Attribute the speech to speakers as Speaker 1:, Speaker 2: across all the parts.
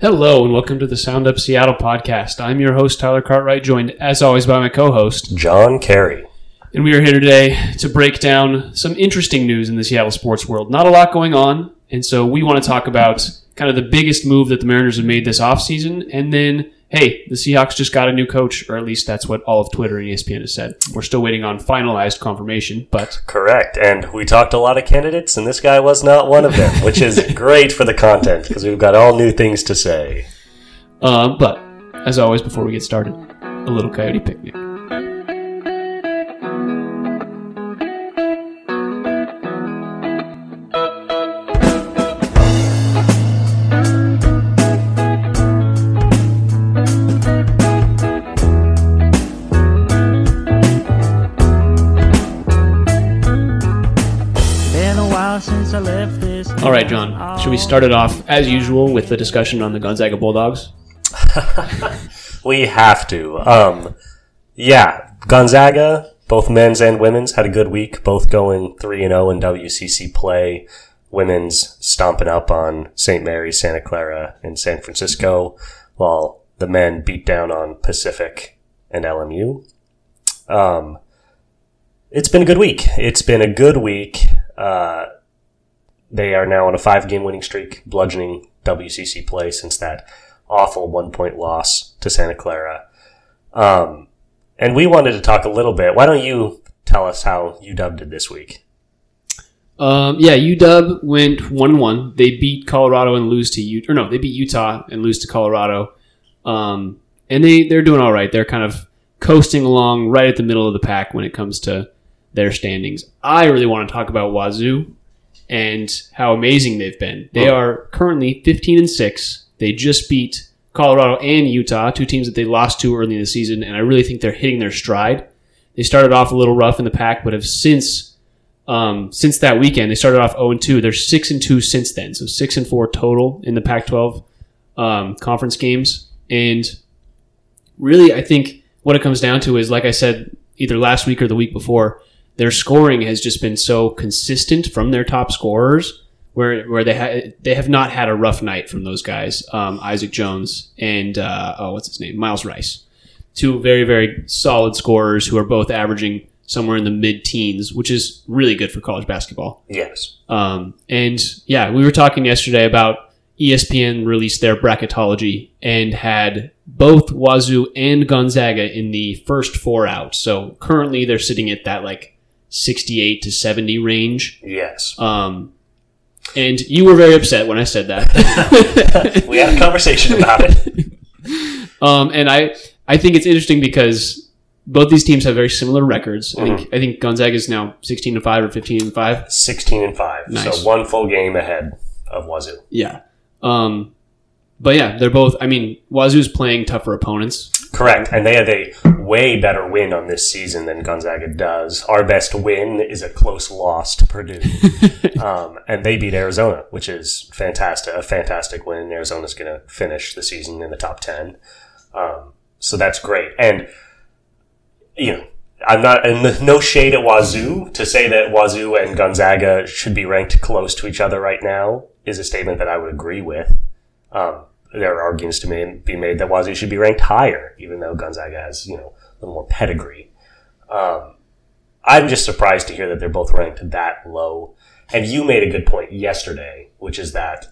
Speaker 1: Hello and welcome to the Sound Up Seattle podcast. I'm your host, Tyler Cartwright, joined as always by my co host.
Speaker 2: John Kerry.
Speaker 1: And we are here today to break down some interesting news in the Seattle sports world. Not a lot going on, and so we want to talk about kind of the biggest move that the Mariners have made this offseason, and then, hey, the Seahawks just got a new coach, or at least that's what all of Twitter and ESPN has said. We're still waiting on finalized confirmation, but
Speaker 2: Correct. And we talked to a lot of candidates, and this guy was not one of them, which is great for the content because we've got all new things to say.
Speaker 1: uh, but as always, before we get started, a little coyote picnic. Should we start it off as usual with the discussion on the Gonzaga Bulldogs?
Speaker 2: We have to. Um, yeah, Gonzaga, both men's and women's, had a good week, both going 3 and 0 in WCC play. Women's stomping up on St. Mary's, Santa Clara, and San Francisco, while the men beat down on Pacific and LMU. Um, it's been a good week. It's been a good week. Uh, they are now on a five game winning streak, bludgeoning WCC play since that awful one point loss to Santa Clara. Um, and we wanted to talk a little bit. Why don't you tell us how UW did this week?
Speaker 1: Um, yeah, UW went one one. They beat Colorado and lose to Utah. Or no, they beat Utah and lose to Colorado. Um, and they they're doing all right. They're kind of coasting along right at the middle of the pack when it comes to their standings. I really want to talk about Wazoo and how amazing they've been. They
Speaker 2: Oh.
Speaker 1: are currently 15 and 6. They just beat Colorado and Utah, two teams that they lost to early in the season, and I really think they're hitting their stride. They started off a little rough in the Pac, but have since um, since that weekend they started off 0 and 2. They're 6 and 2 since then, so 6 and 4 total in the Pac-12 um, conference games. And really, I think what it comes down to is, like I said, either last week or the week before, their scoring has just been so consistent from their top scorers, where where they ha- they have not had a rough night from those guys, um, Isaac Jones and uh, oh, what's his name, Myles Rice, two very very solid scorers who are both averaging somewhere in the mid teens, which is really good for college basketball.
Speaker 2: Yes.
Speaker 1: Um, and yeah, we were talking yesterday about ESPN released their bracketology and had both Wazoo and Gonzaga in the first four out. So currently they're sitting at that like 68 to 70 range.
Speaker 2: Yes.
Speaker 1: Um, and you were very upset when I said that.
Speaker 2: we had a conversation about it.
Speaker 1: um, and I, I think it's interesting because both these teams have very similar records. I think I think Gonzaga is now 16 to 5 or 15 to 5.
Speaker 2: 16 and 5.
Speaker 1: Nice.
Speaker 2: So one full game ahead of Wazoo.
Speaker 1: Yeah. Um, but yeah, they're both. I mean, Wazoo's playing tougher opponents.
Speaker 2: Correct. And they have a way better win on this season than Gonzaga does. Our best win is a close loss to Purdue. um, and they beat Arizona, which is fantastic. A fantastic win. Arizona's going to finish the season in the top 10. Um, so that's great. And, you know, I'm not, and no shade at Wazoo. To say that Wazoo and Gonzaga should be ranked close to each other right now is a statement that I would agree with. Um, there are arguments to be made that Wazoo should be ranked higher, even though Gonzaga has, you know, a little more pedigree. Um, I'm just surprised to hear that they're both ranked that low. And you made a good point yesterday, which is that,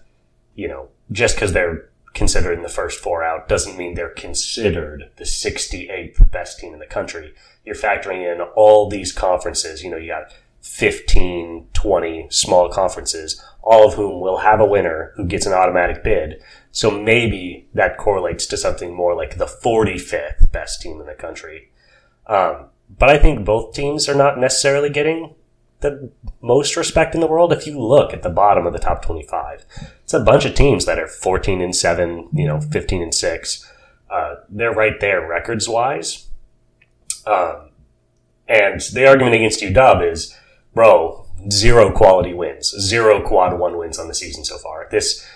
Speaker 2: you know, just because they're considered in the first four out doesn't mean they're considered the 68th best team in the country. You're factoring in all these conferences. You know, you got 15, 20 small conferences, all of whom will have a winner who gets an automatic bid. So maybe that correlates to something more like the 45th best team in the country. Um, but I think both teams are not necessarily getting the most respect in the world. If you look at the bottom of the top 25, it's a bunch of teams that are 14 and 7, you know, 15 and 6. Uh, they're right there records wise. Um, and the argument against UW is, bro, zero quality wins, zero quad one wins on the season so far. This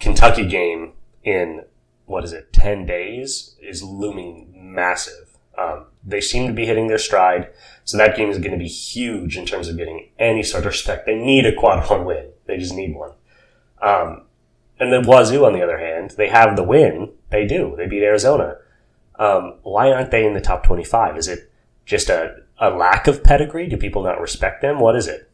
Speaker 2: Kentucky game in what is it, ten days is looming massive. Um, they seem to be hitting their stride, so that game is going to be huge in terms of getting any sort of respect. They need a quad one win. They just need one. Um, and then Wazoo, on the other hand, they have the win. They do. They beat Arizona. Um, why aren't they in the top 25? Is it just a, a lack of pedigree? Do people not respect them? What is it?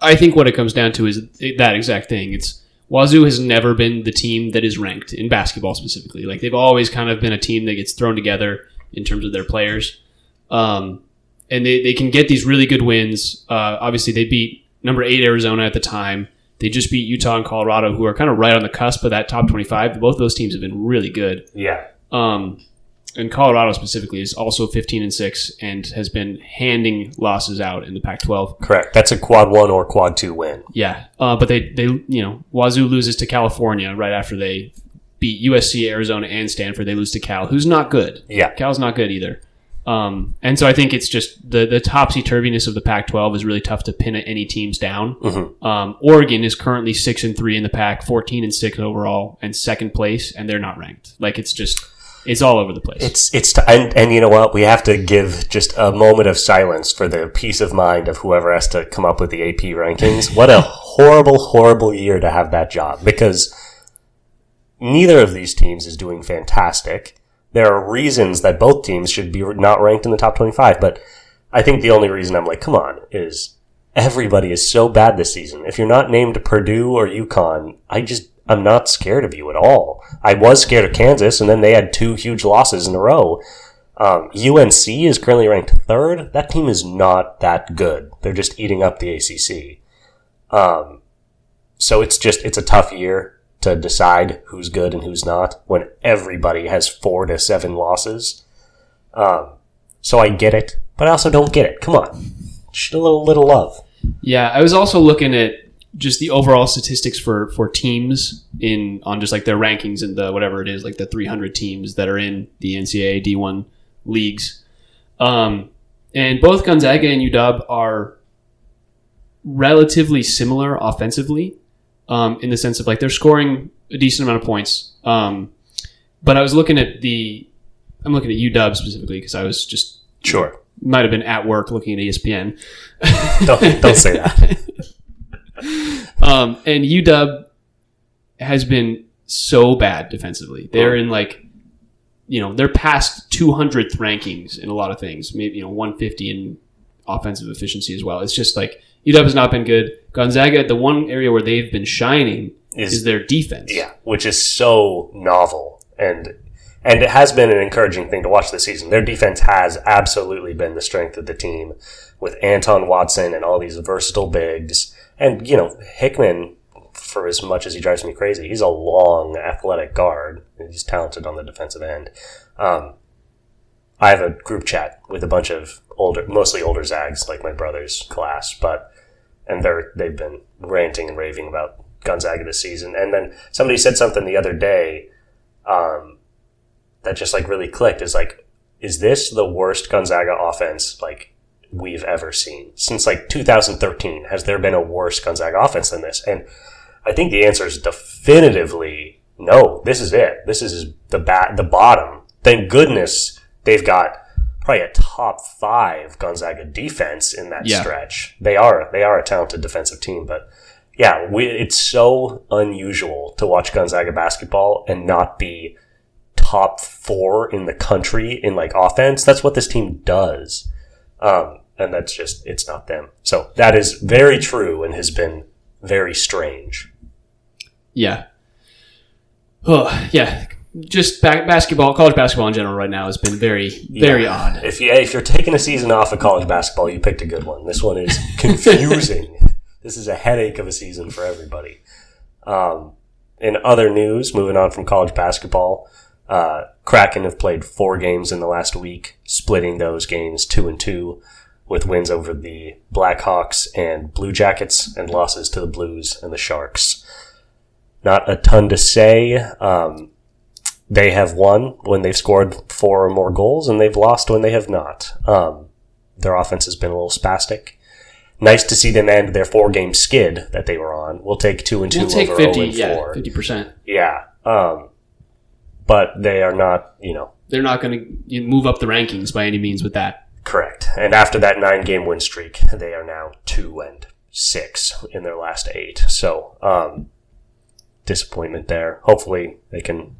Speaker 1: I think what it comes down to is that exact thing. It's Wazoo has never been the team that is ranked in basketball specifically. Like they've always kind of been a team that gets thrown together in terms of their players. Um, and they, they can get these really good wins. Uh, obviously, they beat number eight Arizona at the time. They just beat Utah and Colorado, who are kind of right on the cusp of that top 25. Both those teams have been really good.
Speaker 2: Yeah.
Speaker 1: Um, and Colorado specifically is also 15 and 6 and has been handing losses out in the Pac 12.
Speaker 2: Correct. That's a quad one or quad two win.
Speaker 1: Yeah. Uh, but they, they, you know, Wazoo loses to California right after they beat USC, Arizona, and Stanford. They lose to Cal, who's not good.
Speaker 2: Yeah.
Speaker 1: Cal's not good either. Um, and so I think it's just the, the topsy turviness of the Pac 12 is really tough to pin any teams down.
Speaker 2: Mhm.
Speaker 1: Um, Oregon is currently 6 and 3 in the Pac, 14 and 6 overall, and second place, and they're not ranked. Like it's just, it's all over the place.
Speaker 2: It's it's t- and and you know what? We have to give just a moment of silence for the peace of mind of whoever has to come up with the AP rankings. What a horrible, horrible year to have that job because neither of these teams is doing fantastic. There are reasons that both teams should be not ranked in the top twenty-five, but I think the only reason I'm like, come on, is everybody is so bad this season. If you're not named Purdue or UConn, I just I'm not scared of you at all. I was scared of Kansas, and then they had two huge losses in a row. Um, UNC is currently ranked third. That team is not that good. They're just eating up the ACC. Um, so it's just it's a tough year to decide who's good and who's not when everybody has four to seven losses. Um, so I get it, but I also don't get it. Come on, just a little little love.
Speaker 1: Yeah, I was also looking at just the overall statistics for for teams in on just like their rankings and the whatever it is, like the 300 teams that are in the NCAA D1 leagues. Um, and both Gonzaga and UW are relatively similar offensively, um, in the sense of like they're scoring a decent amount of points. Um, but I was looking at the, I'm looking at UW specifically because I was just
Speaker 2: Sure,
Speaker 1: might have been at work looking at ESPN.
Speaker 2: don't don't say that.
Speaker 1: Um, and UW has been so bad defensively. They're in like, you know, they're past 200th rankings in a lot of things. Maybe you know 150 in offensive efficiency as well. It's just like UW has not been good. Gonzaga, the one area where they've been shining
Speaker 2: Is-
Speaker 1: is, their defense.
Speaker 2: Yeah, which is so novel and and it has been an encouraging thing to watch this season. Their defense has absolutely been the strength of the team with Anton Watson and all these versatile bigs. And you know, Hickman for as much as he drives me crazy, he's a long athletic guard. He's talented on the defensive end. Um, I have a group chat with a bunch of older, mostly older Zags, like my brother's class, but and they're they've been ranting and raving about Gonzaga this season. And then somebody said something the other day um, that just like really clicked. Is like, is this the worst Gonzaga offense like we've ever seen since like 2013? Has there been a worse Gonzaga offense than this? And I think the answer is definitively no. This is it. This is the bat, the bottom. Thank goodness they've got probably a top five Gonzaga defense in that
Speaker 1: Yeah.
Speaker 2: stretch. They are they are a talented defensive team, but yeah, we, it's so unusual to watch Gonzaga basketball and not be top four in the country in like offense. That's what this team does. Um, and that's just, it's not them. So that is very true and has been very strange.
Speaker 1: Yeah. Oh, yeah. Just ba- basketball, college basketball in general right now has been very, very
Speaker 2: Yeah.
Speaker 1: odd.
Speaker 2: If you if you're taking a season off of college basketball, you picked a good one. This one is confusing. this is a headache of a season for everybody. Um, in other news, moving on from college basketball, uh, Kraken have played four games in the last week, splitting those games two and two, with wins over the Blackhawks and Blue Jackets, and losses to the Blues and the Sharks. Not a ton to say. Um, they have won when they've scored four or more goals, and they've lost when they have not. Um, their offense has been a little spastic. Nice to see them end their four-game skid that they were on. We'll take two and 2
Speaker 1: We'll take
Speaker 2: over
Speaker 1: 50,
Speaker 2: 0 and
Speaker 1: yeah,
Speaker 2: 4.
Speaker 1: 50%.
Speaker 2: Yeah. Um, but they are not, you know,
Speaker 1: They're not going to move up the rankings by any means with that.
Speaker 2: Correct. And after that nine-game win streak, they are now two and six in their last eight. So, um, disappointment there. Hopefully they can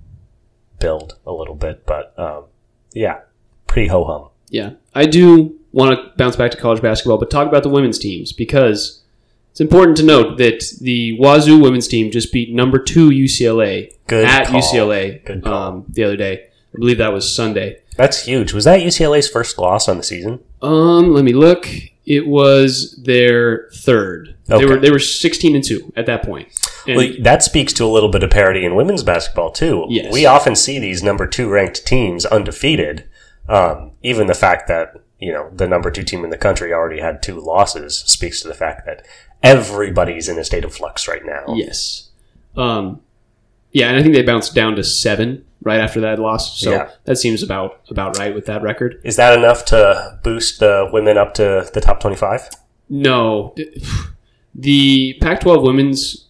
Speaker 2: build a little bit, but um, yeah, pretty ho hum.
Speaker 1: Yeah, I do want to bounce back to college basketball, but talk about the women's teams because it's important to note that the Wazoo women's team just beat number two UCLA
Speaker 2: Good
Speaker 1: at
Speaker 2: call.
Speaker 1: UCLA um, the other day. I believe that was Sunday.
Speaker 2: That's huge. Was that UCLA's first loss on the season?
Speaker 1: Um, let me look. It was their third. They were they were sixteen and two at that point.
Speaker 2: Well, that speaks to a little bit of parity in women's basketball too.
Speaker 1: Yes.
Speaker 2: We often see these number two ranked teams undefeated. Um, even the fact that you know the number two team in the country already had two losses speaks to the fact that everybody's in a state of flux right now.
Speaker 1: yes, um, yeah, and I think they bounced down to seven right after that loss. So
Speaker 2: Yeah.
Speaker 1: that seems about about right with that record.
Speaker 2: Is that enough to boost the women up to the top twenty-five?
Speaker 1: No, the Pac-12 women's,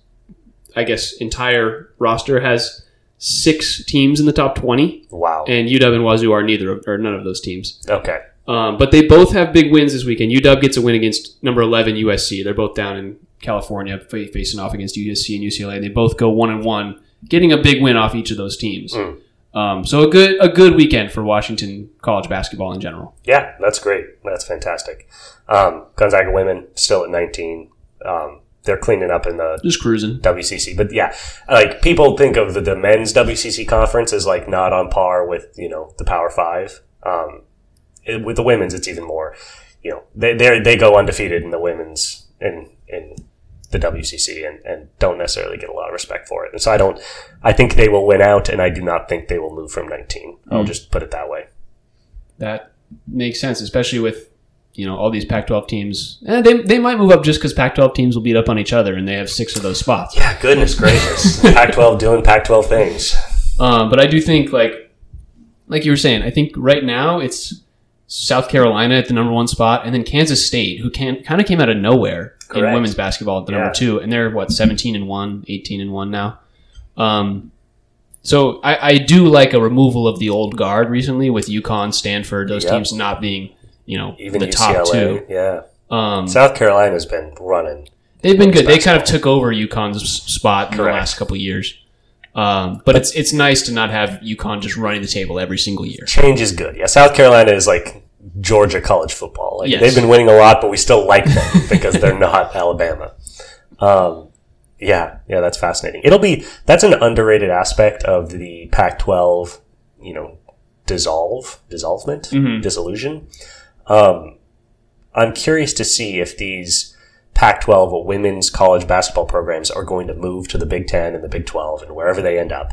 Speaker 1: I guess, entire roster has six teams in the top twenty,
Speaker 2: Wow.
Speaker 1: and UW and Wazoo are neither of, or none of those teams.
Speaker 2: Okay.
Speaker 1: Um, but they both have big wins this weekend. UW gets a win against number 11 USC. They're both down in California facing off against USC and UCLA. And they both go one and one, getting a big win off each of those teams.
Speaker 2: Mm.
Speaker 1: Um, so a good a good weekend for Washington college basketball in general.
Speaker 2: Yeah, that's great. That's fantastic. Um, Gonzaga women still at nineteen. Um, they're cleaning up in the
Speaker 1: Just cruising.
Speaker 2: WCC. But yeah, like people think of the, the men's WCC conference as like not on par with you know the Power Five. Um, it- with the women's, it's even more. You know, they they they go undefeated in the women's in in the WCC and, and don't necessarily get a lot of respect for it. And so I don't. I think they will win out, and I do not think they will move from 19. I'll just put it that way.
Speaker 1: That makes sense, especially with you know all these Pac-12 teams. Eh, they they might move up just because Pac-12 teams will beat up on each other, and they have six of those spots.
Speaker 2: Yeah, goodness gracious, Pac-12 doing Pac-12 things.
Speaker 1: Um, but I do think like like you were saying, I think right now it's South Carolina at the number one spot, and then Kansas State, who can kind of came out of nowhere in women's basketball at the
Speaker 2: Yeah.
Speaker 1: number two, and they're what 17 and one, 18 and one now. Um, so I, I do like a removal of the old guard recently with UConn, Stanford, those
Speaker 2: Yep.
Speaker 1: teams not being you know
Speaker 2: Even
Speaker 1: the
Speaker 2: UCLA,
Speaker 1: top two.
Speaker 2: yeah.
Speaker 1: Um,
Speaker 2: South Carolina's been running.
Speaker 1: They've been good. They kind of took over UConn's spot in the last couple of years. Um, but it's it's nice to not have UConn just running the table every single year.
Speaker 2: Change is good. Yeah, South Carolina is like Georgia college football. Like
Speaker 1: Yes.
Speaker 2: they've been winning a lot, but we still like them because they're not Alabama. Um, yeah, yeah, that's fascinating. It'll be that's an underrated aspect of the Pac-12. You know, dissolve, dissolvement,
Speaker 1: Mhm.
Speaker 2: dissolution. Um, I'm curious to see if these Pac-12 women's college basketball programs are going to move to the Big Ten and the Big 12 and wherever they end up,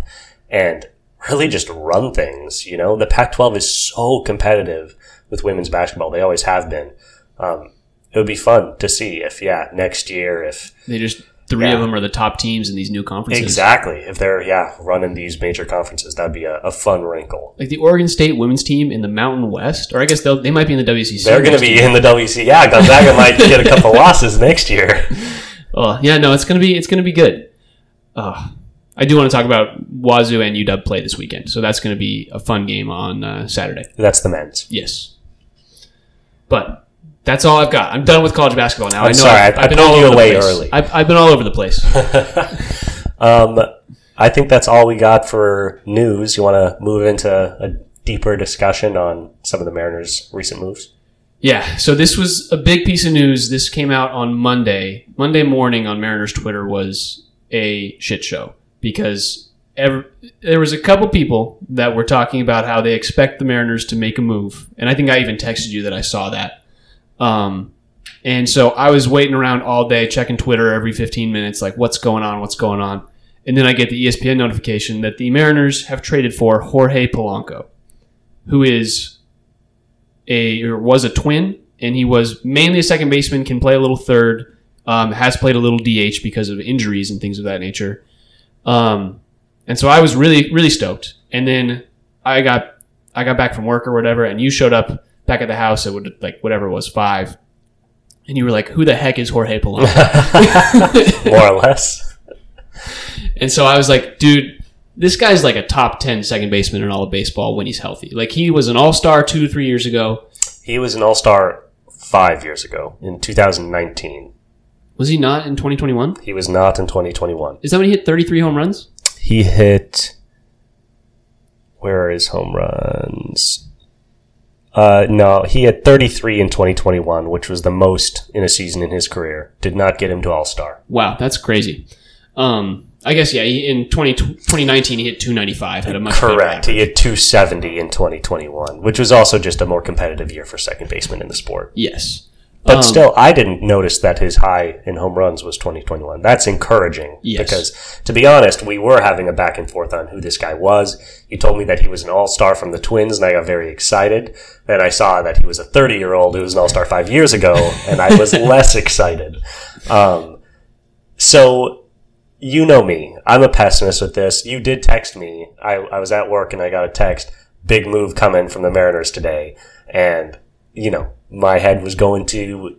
Speaker 2: and really just run things. You know, the Pac-12 is so competitive with women's basketball; they always have been. Um, it would be fun to see if, yeah, next year if
Speaker 1: They just three
Speaker 2: Yeah.
Speaker 1: of them are the top teams in these new conferences.
Speaker 2: exactly if they're yeah running these major conferences, that'd be a, a fun wrinkle.
Speaker 1: Like the Oregon State women's team in the Mountain West, or I guess they might be in the WCC.
Speaker 2: They're going to be
Speaker 1: year.
Speaker 2: in the WCC. Yeah, Gonzaga might get a couple losses next year.
Speaker 1: Oh yeah, no, it's gonna be it's gonna be good. Uh, I do want to talk about Wazoo and UW play this weekend, so that's gonna be a fun game on uh, Saturday.
Speaker 2: That's the men's.
Speaker 1: Yes, but that's all I've got. I'm done with college basketball now.
Speaker 2: I'm
Speaker 1: I know
Speaker 2: sorry,
Speaker 1: I've,
Speaker 2: I-
Speaker 1: I've been all over the place.
Speaker 2: early.
Speaker 1: I've, I've been all over the place.
Speaker 2: Um, I think that's all we got for news. You want to move into a deeper discussion on some of the Mariners' recent moves?
Speaker 1: Yeah, so this was a big piece of news. This came out on Monday. Monday morning on Mariners Twitter was a shit show because ever, there was a couple people that were talking about how they expect the Mariners to make a move, and I think I even texted you that I saw that. Um, and so I was waiting around all day, checking Twitter every 15 minutes, like what's going on, what's going on, and then I get the ESPN notification that the Mariners have traded for Jorge Polanco, who is a or was a twin, and he was mainly a second baseman, can play a little third, um, has played a little DH because of injuries and things of that nature. Um, and so I was really really stoked. And then I got I got back from work or whatever, and you showed up back at the house at what- like whatever it was five, and you were like, "Who the heck is Jorge Polanco?"
Speaker 2: More or less.
Speaker 1: And so I was like, dude, this guy's like a top 10 second baseman in all of baseball when he's healthy. Like he was an all star two, three years ago.
Speaker 2: He was an All Star five years ago in 2019.
Speaker 1: Was he not in 2021?
Speaker 2: He was not in 2021.
Speaker 1: Is that when he hit 33 home runs?
Speaker 2: He hit. Where are his home runs? Uh, no, he had 33 in 2021, which was the most in a season in his career. Did not get him to All Star.
Speaker 1: Wow, that's crazy. Um, I guess yeah. He, in 20, 2019, he hit 295. Had a much
Speaker 2: Correct. He hit 270 in 2021, which was also just a more competitive year for second baseman in the sport.
Speaker 1: Yes,
Speaker 2: But
Speaker 1: Um,
Speaker 2: still, I didn't notice that his high in home runs was 2021. That's encouraging
Speaker 1: Yes.
Speaker 2: because, to be honest, we were having a back and forth on who this guy was. You told me that he was an all star from the Twins, and I got very excited. Then I saw that he was a 30 year old who was an all star five years ago, and I was less excited. Um, so, you know me. I'm a pessimist with this. You did text me. I, I was at work and I got a text. Big move coming from the Mariners today. And, you know, my head was going to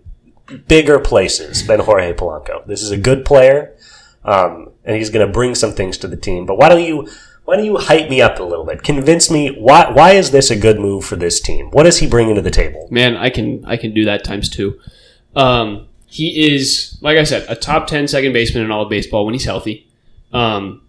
Speaker 2: bigger places than Jorge Polanco. This is a good player, um, and he's going to bring some things to the team. But why don't you why don't you hype me up a little bit? Convince me why why is this a good move for this team? What is he bringing to the table?
Speaker 1: man, I can I can do that times two. Um, he is like I said, a top 10 second baseman in all of baseball when he's healthy. Um,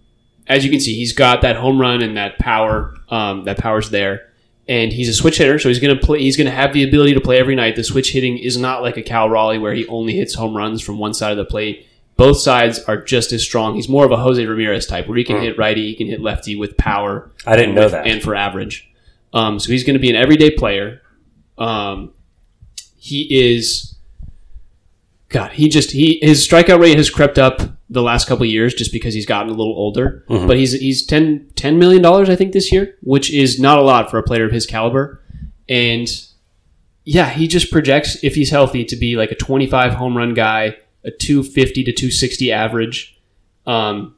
Speaker 1: as you can see, he's got that home run and that power. Um, that power's there, and he's a switch hitter, so he's going to play. He's to have the ability to play every night. The switch hitting is not like a Cal Raleigh where he only hits home runs from one side of the plate. Both sides are just as strong. He's more of a Jose Ramirez type, where he can hit righty, he can hit lefty with power.
Speaker 2: I didn't know
Speaker 1: with-
Speaker 2: that.
Speaker 1: and for average. Um, so he's going to be an everyday player. Um, he is, God, he just he his strikeout rate has crept up the last couple of years just because he's gotten a little older. But he's he's 10, $10 million I think this year, which is not a lot for a player of his caliber. And yeah, he just projects if he's healthy to be like a twenty five home run guy, a two fifty to two sixty average. Um,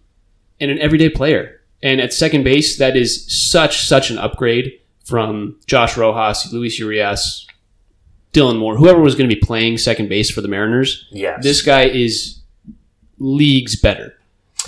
Speaker 1: and an everyday player. And at second base, that is such such an upgrade from Josh Rojas, Luis Urias, Dylan Moore, whoever was going to be playing second base for the Mariners.
Speaker 2: Yes.
Speaker 1: This guy is leagues better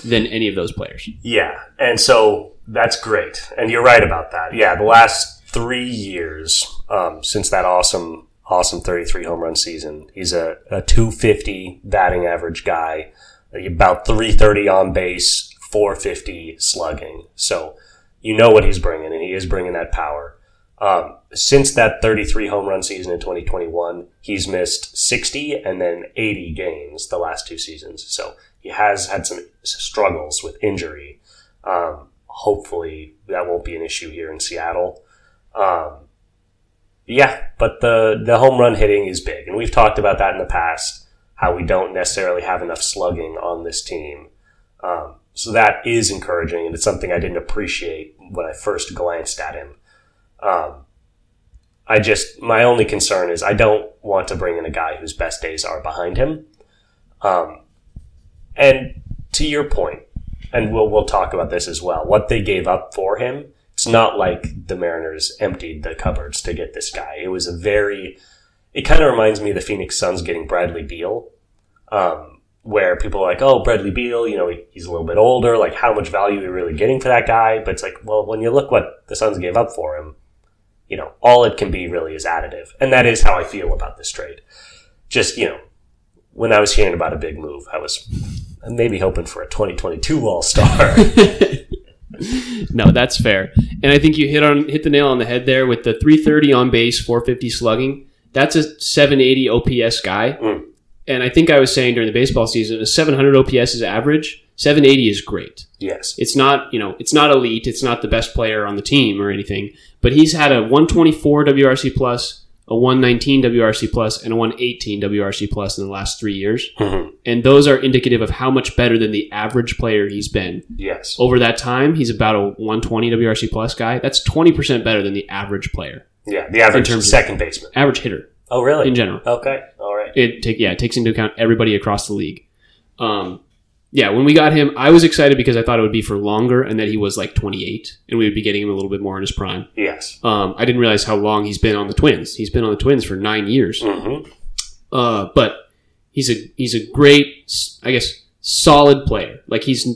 Speaker 1: than any of those players.
Speaker 2: Yeah, and so that's great, and you're right about that. Yeah, the last three years um, since that awesome, awesome 33 home run season, he's a, a 250 batting average guy, about 330 on base, 450 slugging. So you know what he's bringing, and he is bringing that power. Um, since that 33 home run season in 2021, he's missed 60 and then 80 games the last two seasons. So he has had some struggles with injury. Um, hopefully that won't be an issue here in Seattle. Um, yeah, but the the home run hitting is big, and we've talked about that in the past. How we don't necessarily have enough slugging on this team. Um, so that is encouraging, and it's something I didn't appreciate when I first glanced at him. Um, I just my only concern is I don't want to bring in a guy whose best days are behind him. Um, and to your point, and we'll we'll talk about this as well. What they gave up for him, it's not like the Mariners emptied the cupboards to get this guy. It was a very, it kind of reminds me of the Phoenix Suns getting Bradley Beal, um, where people are like, oh, Bradley Beal, you know, he, he's a little bit older. Like, how much value are we really getting for that guy? But it's like, well, when you look what the Suns gave up for him, you know, all it can be really is additive, and that is how I feel about this trade. Just you know, when I was hearing about a big move, I was maybe hoping for a 2022 All Star.
Speaker 1: No, that's fair. And I think you hit on hit the nail on the head there with the 330 on base, 450 slugging. That's a 780 OPS guy.
Speaker 2: Mm.
Speaker 1: And I think I was saying during the baseball season, a 700 OPS is average. 780 is great.
Speaker 2: yes,
Speaker 1: It's not, you know, it's not elite. It's not the best player on the team or anything. But he's had a 124 WRC plus, a 119 WRC plus, and a 118 WRC plus in the last three years.
Speaker 2: Mhm.
Speaker 1: And those are indicative of how much better than the average player he's been
Speaker 2: yes,
Speaker 1: over that time, he's about a 120 WRC plus guy. That's 20% better than the average player,
Speaker 2: yeah. The average
Speaker 1: terms of-
Speaker 2: second baseman.
Speaker 1: average hitter
Speaker 2: Oh, really?
Speaker 1: in general.
Speaker 2: Okay, all right.
Speaker 1: It take yeah, it takes into account everybody across the league. Um, yeah, when we got him, I was excited because I thought it would be for longer and that he was like 28 and we would be getting him a little bit more in his prime.
Speaker 2: Yes.
Speaker 1: Um, I didn't realize how long he's been on the Twins. He's been on the Twins for nine years.
Speaker 2: hmm
Speaker 1: Uh, but he's a he's a great, I guess, solid player. Like he's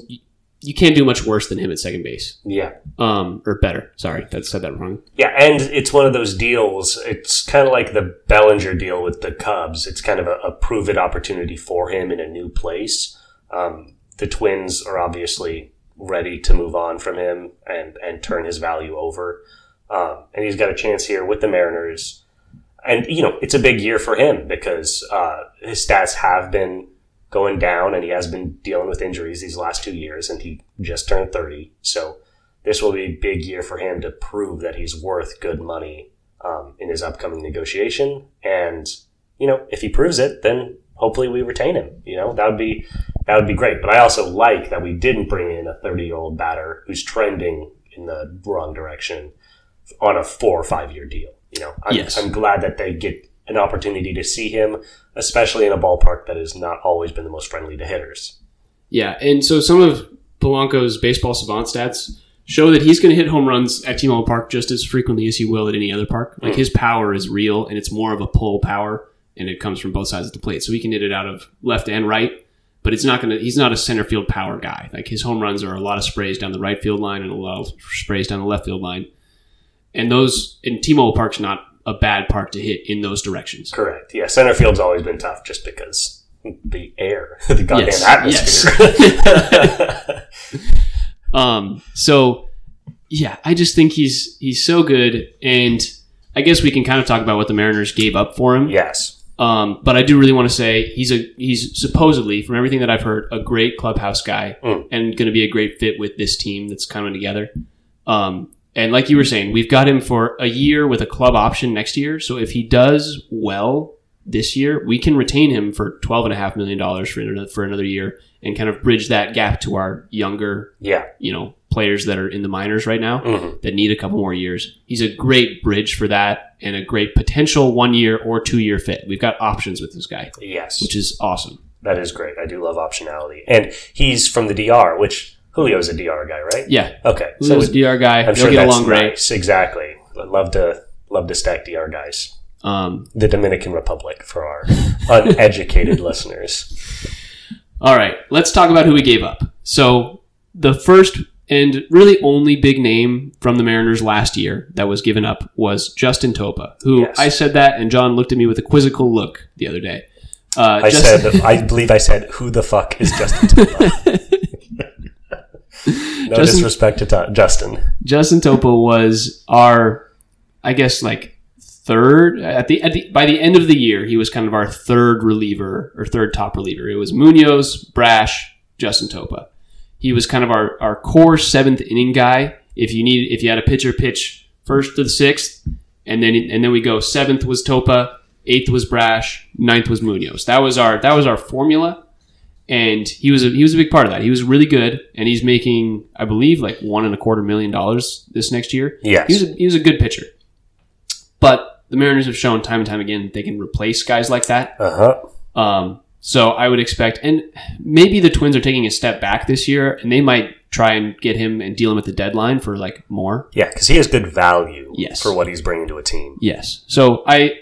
Speaker 1: you can't do much worse than him at second base.
Speaker 2: Yeah.
Speaker 1: Um, or better. Sorry, that said that wrong.
Speaker 2: Yeah, and it's one of those deals. It's kind of like the Bellinger deal with the Cubs. It's kind of a, a prove it opportunity for him in a new place. Um, the Twins are obviously ready to move on from him and, and turn his value over. Um, and he's got a chance here with the Mariners. And, you know, it's a big year for him because uh, his stats have been going down and he has been dealing with injuries these last two years and he just turned 30. So this will be a big year for him to prove that he's worth good money um, in his upcoming negotiation. And, you know, if he proves it, then hopefully we retain him. You know, that would be that would be great. But I also like that we didn't bring in a 30 year old batter who's trending in the wrong direction on a four or five year deal. You know, I'm,
Speaker 1: Yes.
Speaker 2: I'm glad that they get an opportunity to see him, especially in a ballpark that has not always been the most friendly to hitters.
Speaker 1: Yeah, and so some of Polanco's baseball savant stats show that he's going to hit home runs at T-Mobile Park just as frequently as he will at any other park. Like hmm. his power is real, and it's more of a pull power, and it comes from both sides of the plate. So he can hit it out of left and right, but it's not going to. He's not a center field power guy. Like his home runs are a lot of sprays down the right field line and a lot of sprays down the left field line, and those in T-Mobile Park's not a bad park to hit in those directions.
Speaker 2: Correct. Yeah, center field's always been tough just because the air, the goddamn
Speaker 1: Yes,
Speaker 2: atmosphere.
Speaker 1: Um, so yeah, I just think he's he's so good, and I guess we can kind of talk about what the Mariners gave up for him.
Speaker 2: yes.
Speaker 1: Um, but I do really want to say he's a he's supposedly, from everything that I've heard, a great clubhouse guy
Speaker 2: Mm.
Speaker 1: and going to be a great fit with this team that's coming together. Um, and like you were saying, we've got him for a year with a club option next year. So if he does well this year, we can retain him for twelve and a half million dollars for another, for another year and kind of bridge that gap to our younger
Speaker 2: Yeah.
Speaker 1: you know players that are in the minors right now
Speaker 2: Mhm.
Speaker 1: that need a couple more years. He's a great bridge for that and a great potential one year or two year fit. We've got options with this guy,
Speaker 2: Yes.
Speaker 1: which is awesome.
Speaker 2: that is great. I do love optionality. And he's from the DR, which Julio's a DR guy, right?
Speaker 1: Yeah,
Speaker 2: Okay.
Speaker 1: Julio's
Speaker 2: so
Speaker 1: a DR guy.
Speaker 2: I'm sure
Speaker 1: get along great.
Speaker 2: nice. Exactly. I'd love to love to stack DR guys.
Speaker 1: Um,
Speaker 2: The Dominican Republic for our uneducated listeners.
Speaker 1: all right, let's talk about who we gave up. So the first and really only big name from the Mariners last year that was given up was Justin Topa, who
Speaker 2: Yes.
Speaker 1: I said that, and John looked at me with a quizzical look the other day. Uh,
Speaker 2: I
Speaker 1: Justin-
Speaker 2: said, I believe I said, who the fuck is Justin Topa? no
Speaker 1: Justin-
Speaker 2: disrespect to Justin.
Speaker 1: Justin Topa was our, I guess, like third at the at the by the end of the year, he was kind of our third reliever or third top reliever. It was Munoz, Brash, Justin Topa. He was kind of our our core seventh inning guy. If you need, if you had a pitcher pitch first to the sixth, and then and then we go seventh was Topa, eighth was Brash, ninth was Munoz. That was our that was our formula and he was a, he was a big part of that. He was really good, and he's making, I believe, like one and a quarter million dollars this next year.
Speaker 2: Yes.
Speaker 1: he was a, he was a good pitcher, but the Mariners have shown time and time again that they can replace guys like that.
Speaker 2: Uh huh.
Speaker 1: Um, so I would expect, and maybe the Twins are taking a step back this year, and they might try and get him and deal him at the deadline for like more.
Speaker 2: Yeah, because he has good value
Speaker 1: Yes.
Speaker 2: for what he's bringing to a team.
Speaker 1: Yes. So I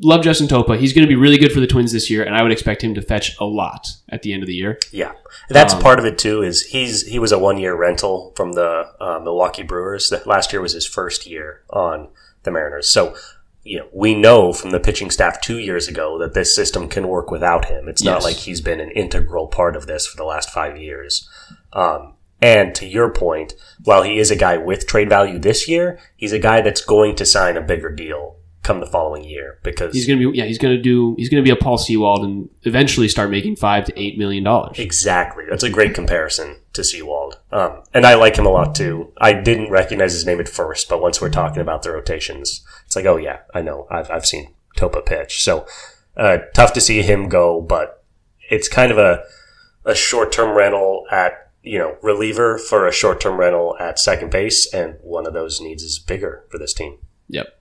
Speaker 1: love Justin Topa. He's going to be really good for the Twins this year, and I would expect him to fetch a lot at the end of the year.
Speaker 2: Yeah, that's
Speaker 1: Um,
Speaker 2: part of it too. Is he's he was a one year rental from the uh, Milwaukee Brewers. That last year was his first year on the Mariners. So you know we know from the pitching staff two years ago that this system can work without him. It's not like he's been an integral part of this for the last five years. Um, and to your point, while he is a guy with trade value this year, he's a guy that's going to sign a bigger deal come the following year because
Speaker 1: He's gonna be yeah. He's gonna do. He's gonna be a Paul Sewald and eventually start making five to eight million dollars.
Speaker 2: Exactly. That's a great comparison to Sewald. Um, and I like him a lot too. I didn't recognize his name at first, but once we're talking about the rotations, it's like, oh yeah, I know. I've, I've seen Topa pitch. So, uh, tough to see him go, but it's kind of a, a short term rental at, you know, reliever for a short term rental at second base. And one of those needs is bigger for this team.
Speaker 1: Yep.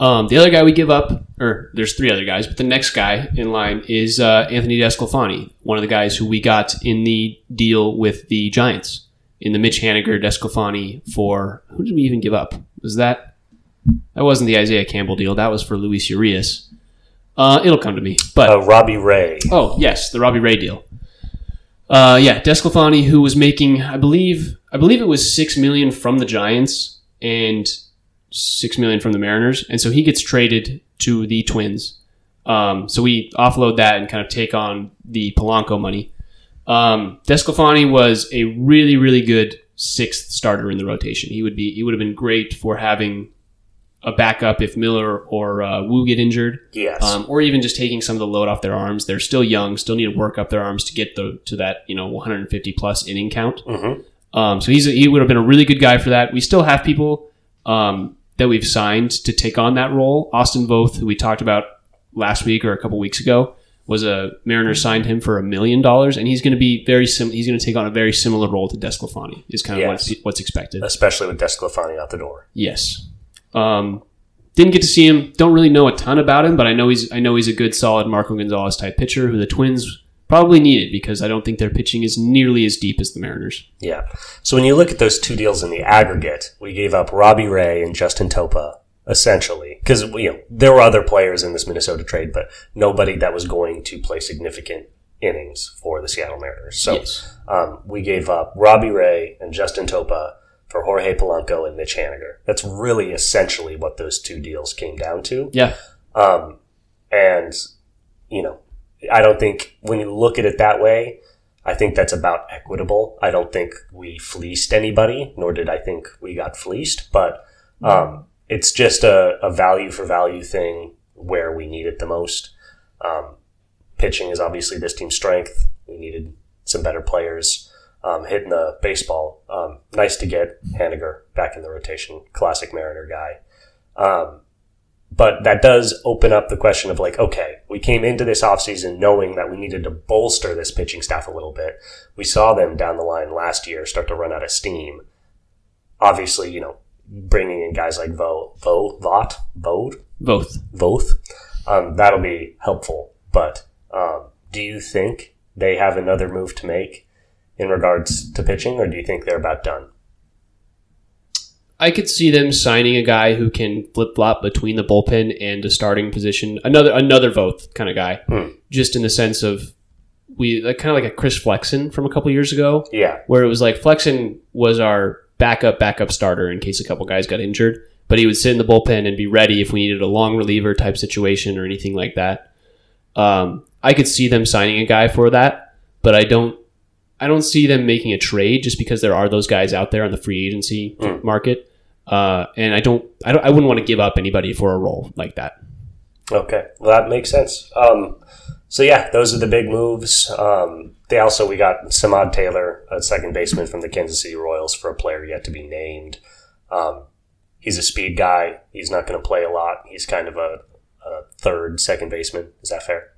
Speaker 1: Um, the other guy we give up, or there's three other guys, but the next guy in line is uh, Anthony Desclafani, one of the guys who we got in the deal with the Giants in the Mitch Haniger Desclafani for who did we even give up? Was that that wasn't the Isaiah Campbell deal? That was for Luis Urias. Uh, it'll come to me, but
Speaker 2: Uh, Robbie Ray.
Speaker 1: Oh, yes, the Robbie Ray deal. Uh, yeah, Desclafani, who was making, I believe, I believe it was six million from the Giants and six million from the Mariners, and so he gets traded to the Twins. Um, so we offload that and kind of take on the Polanco money. Um, Desclafani was a really, really good sixth starter in the rotation. He would be, he would have been great for having a backup if Miller or uh, Woo get injured
Speaker 2: Yes.
Speaker 1: um, or even just taking some of the load off their arms. They're still young, still need to work up their arms to get the, to that you know 150 plus inning count.
Speaker 2: Mhm.
Speaker 1: Um, so he's a, he would have been a really good guy for that. We still have people um, that we've signed to take on that role. Austin Voth, who we talked about last week or a couple weeks ago, was a Mariners signed him for a million dollars, and he's going to be very sim. He's going to take on a very similar role to Desclafani. Is kind of
Speaker 2: Yes.
Speaker 1: what's, what's expected.
Speaker 2: Especially with Desclafani out the door.
Speaker 1: Yes. Um, didn't get to see him. Don't really know a ton about him, but I know he's I know he's a good, solid Marco Gonzalez type pitcher who the Twins probably needed because I don't think their pitching is nearly as deep as the Mariners.
Speaker 2: Yeah. So when you look at those two deals in the aggregate, we gave up Robbie Ray and Justin Topa essentially because you know there were other players in this Minnesota trade, but nobody that was going to play significant innings for the Seattle Mariners. So
Speaker 1: Yes.
Speaker 2: um, we gave up Robbie Ray and Justin Topa for Jorge Polanco and Mitch Haniger. That's really essentially what those two deals came down to.
Speaker 1: Yeah.
Speaker 2: Um, and, you know, I don't think when you look at it that way, I think that's about equitable. I don't think we fleeced anybody, nor did I think we got fleeced, but um, it's just a, a value for value thing where we need it the most. Um, pitching is obviously this team's strength. We needed some better players um, hitting the baseball. Um, nice to get Haniger back in the rotation, classic Mariner guy. But that does open up the question of like, okay, we came into this offseason knowing that we needed to bolster this pitching staff a little bit. We saw them down the line last year start to run out of steam. Obviously, you know, bringing in guys like Vo, Vo, Vot, Vode,
Speaker 1: Both.
Speaker 2: Voth, um, that'll be helpful. But um, do you think they have another move to make in regards to pitching, or do you think they're about done?
Speaker 1: I could see them signing a guy who can flip flop between the bullpen and the starting position. Another another vote kind of guy,
Speaker 2: Hmm.
Speaker 1: just in the sense of we like kind of like a Chris Flexen from a couple years ago.
Speaker 2: Yeah,
Speaker 1: where it was like Flexen was our backup backup starter in case a couple guys got injured, but he would sit in the bullpen and be ready if we needed a long reliever type situation or anything like that. Um, I could see them signing a guy for that, but I don't. I don't see them making a trade just because there are those guys out there on the free agency
Speaker 2: Mm.
Speaker 1: market, uh, and I don't. I don't. I wouldn't want to give up anybody for a role like that.
Speaker 2: Okay, well, that makes sense. Um, so yeah, those are the big moves. Um, they also we got Samad Taylor, a second baseman from the Kansas City Royals, for a player yet to be named. Um, he's a speed guy. He's not going to play a lot. He's kind of a, a third, second baseman. Is that fair?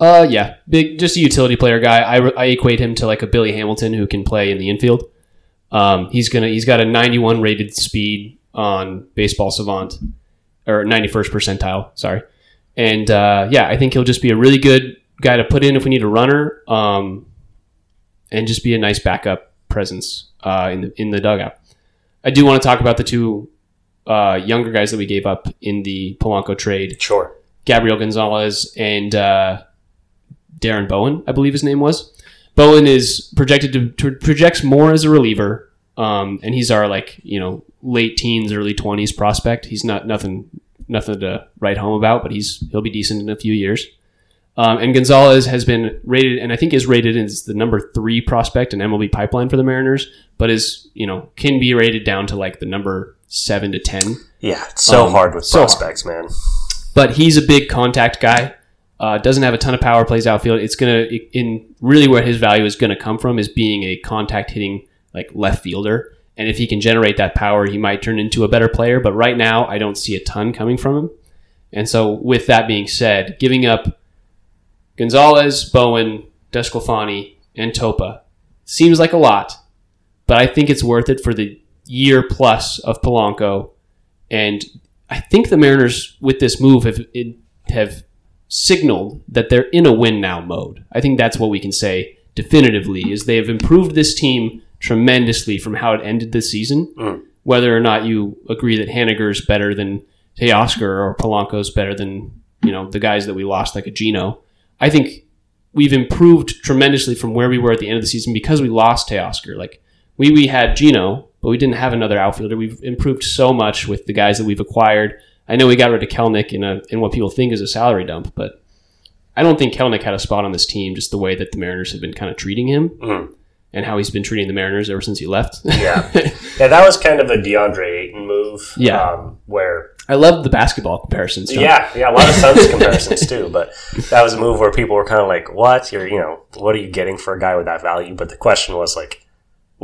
Speaker 1: Uh, yeah, big, just a utility player guy. I, I equate him to like a Billy Hamilton who can play in the infield. Um, he's gonna he's got a 91 rated speed on Baseball Savant or 91st percentile. Sorry, and uh, yeah, I think he'll just be a really good guy to put in if we need a runner, um, and just be a nice backup presence uh, in the in the dugout. I do want to talk about the two uh, younger guys that we gave up in the Polanco trade.
Speaker 2: Sure.
Speaker 1: Gabriel Gonzalez and uh, Darren Bowen, I believe his name was. Bowen is projected to, to projects more as a reliever, um, and he's our like you know late teens, early twenties prospect. He's not nothing nothing to write home about, but he's he'll be decent in a few years. Um, and Gonzalez has been rated, and I think is rated as the number three prospect in MLB pipeline for the Mariners, but is you know can be rated down to like the number seven to ten
Speaker 2: Yeah, it's so
Speaker 1: Um,
Speaker 2: hard with
Speaker 1: so hard.
Speaker 2: prospects, man.
Speaker 1: but he's a big contact guy. Uh, doesn't have a ton of power, plays outfield. It's gonna in really where his value is gonna come from is being a contact hitting like left fielder. And if he can generate that power, he might turn into a better player. But right now, I don't see a ton coming from him. And so, with that being said, giving up Gonzalez, Bowen, Desclafani, and Topa seems like a lot, but I think it's worth it for the year plus of Polanco. And I think the Mariners, with this move, have have signaled that they're in a win now mode. I think that's what we can say definitively is they have improved this team tremendously from how it ended this season.
Speaker 2: Mm.
Speaker 1: Whether or not you agree that Haniger is better than Teoscar or Polanco's better than you know the guys that we lost like a Geno, I think we've improved tremendously from where we were at the end of the season because we lost Teoscar. Like we we had Geno, but we didn't have another outfielder. We've improved so much with the guys that we've acquired. I know we got rid of Kelenic in a in what people think is a salary dump, but I don't think Kelenic had a spot on this team. Just the way that the Mariners have been kind of treating him
Speaker 2: Mhm.
Speaker 1: and how he's been treating the Mariners ever since he left.
Speaker 2: Yeah. yeah, that was kind of a DeAndre Ayton move.
Speaker 1: Yeah.
Speaker 2: Um, where
Speaker 1: I love the basketball comparisons. John.
Speaker 2: Yeah, yeah, a lot of Suns comparisons too. But that was a move where people were kind of like, "What? You're, you know, what are you getting for a guy with that value?" But the question was like,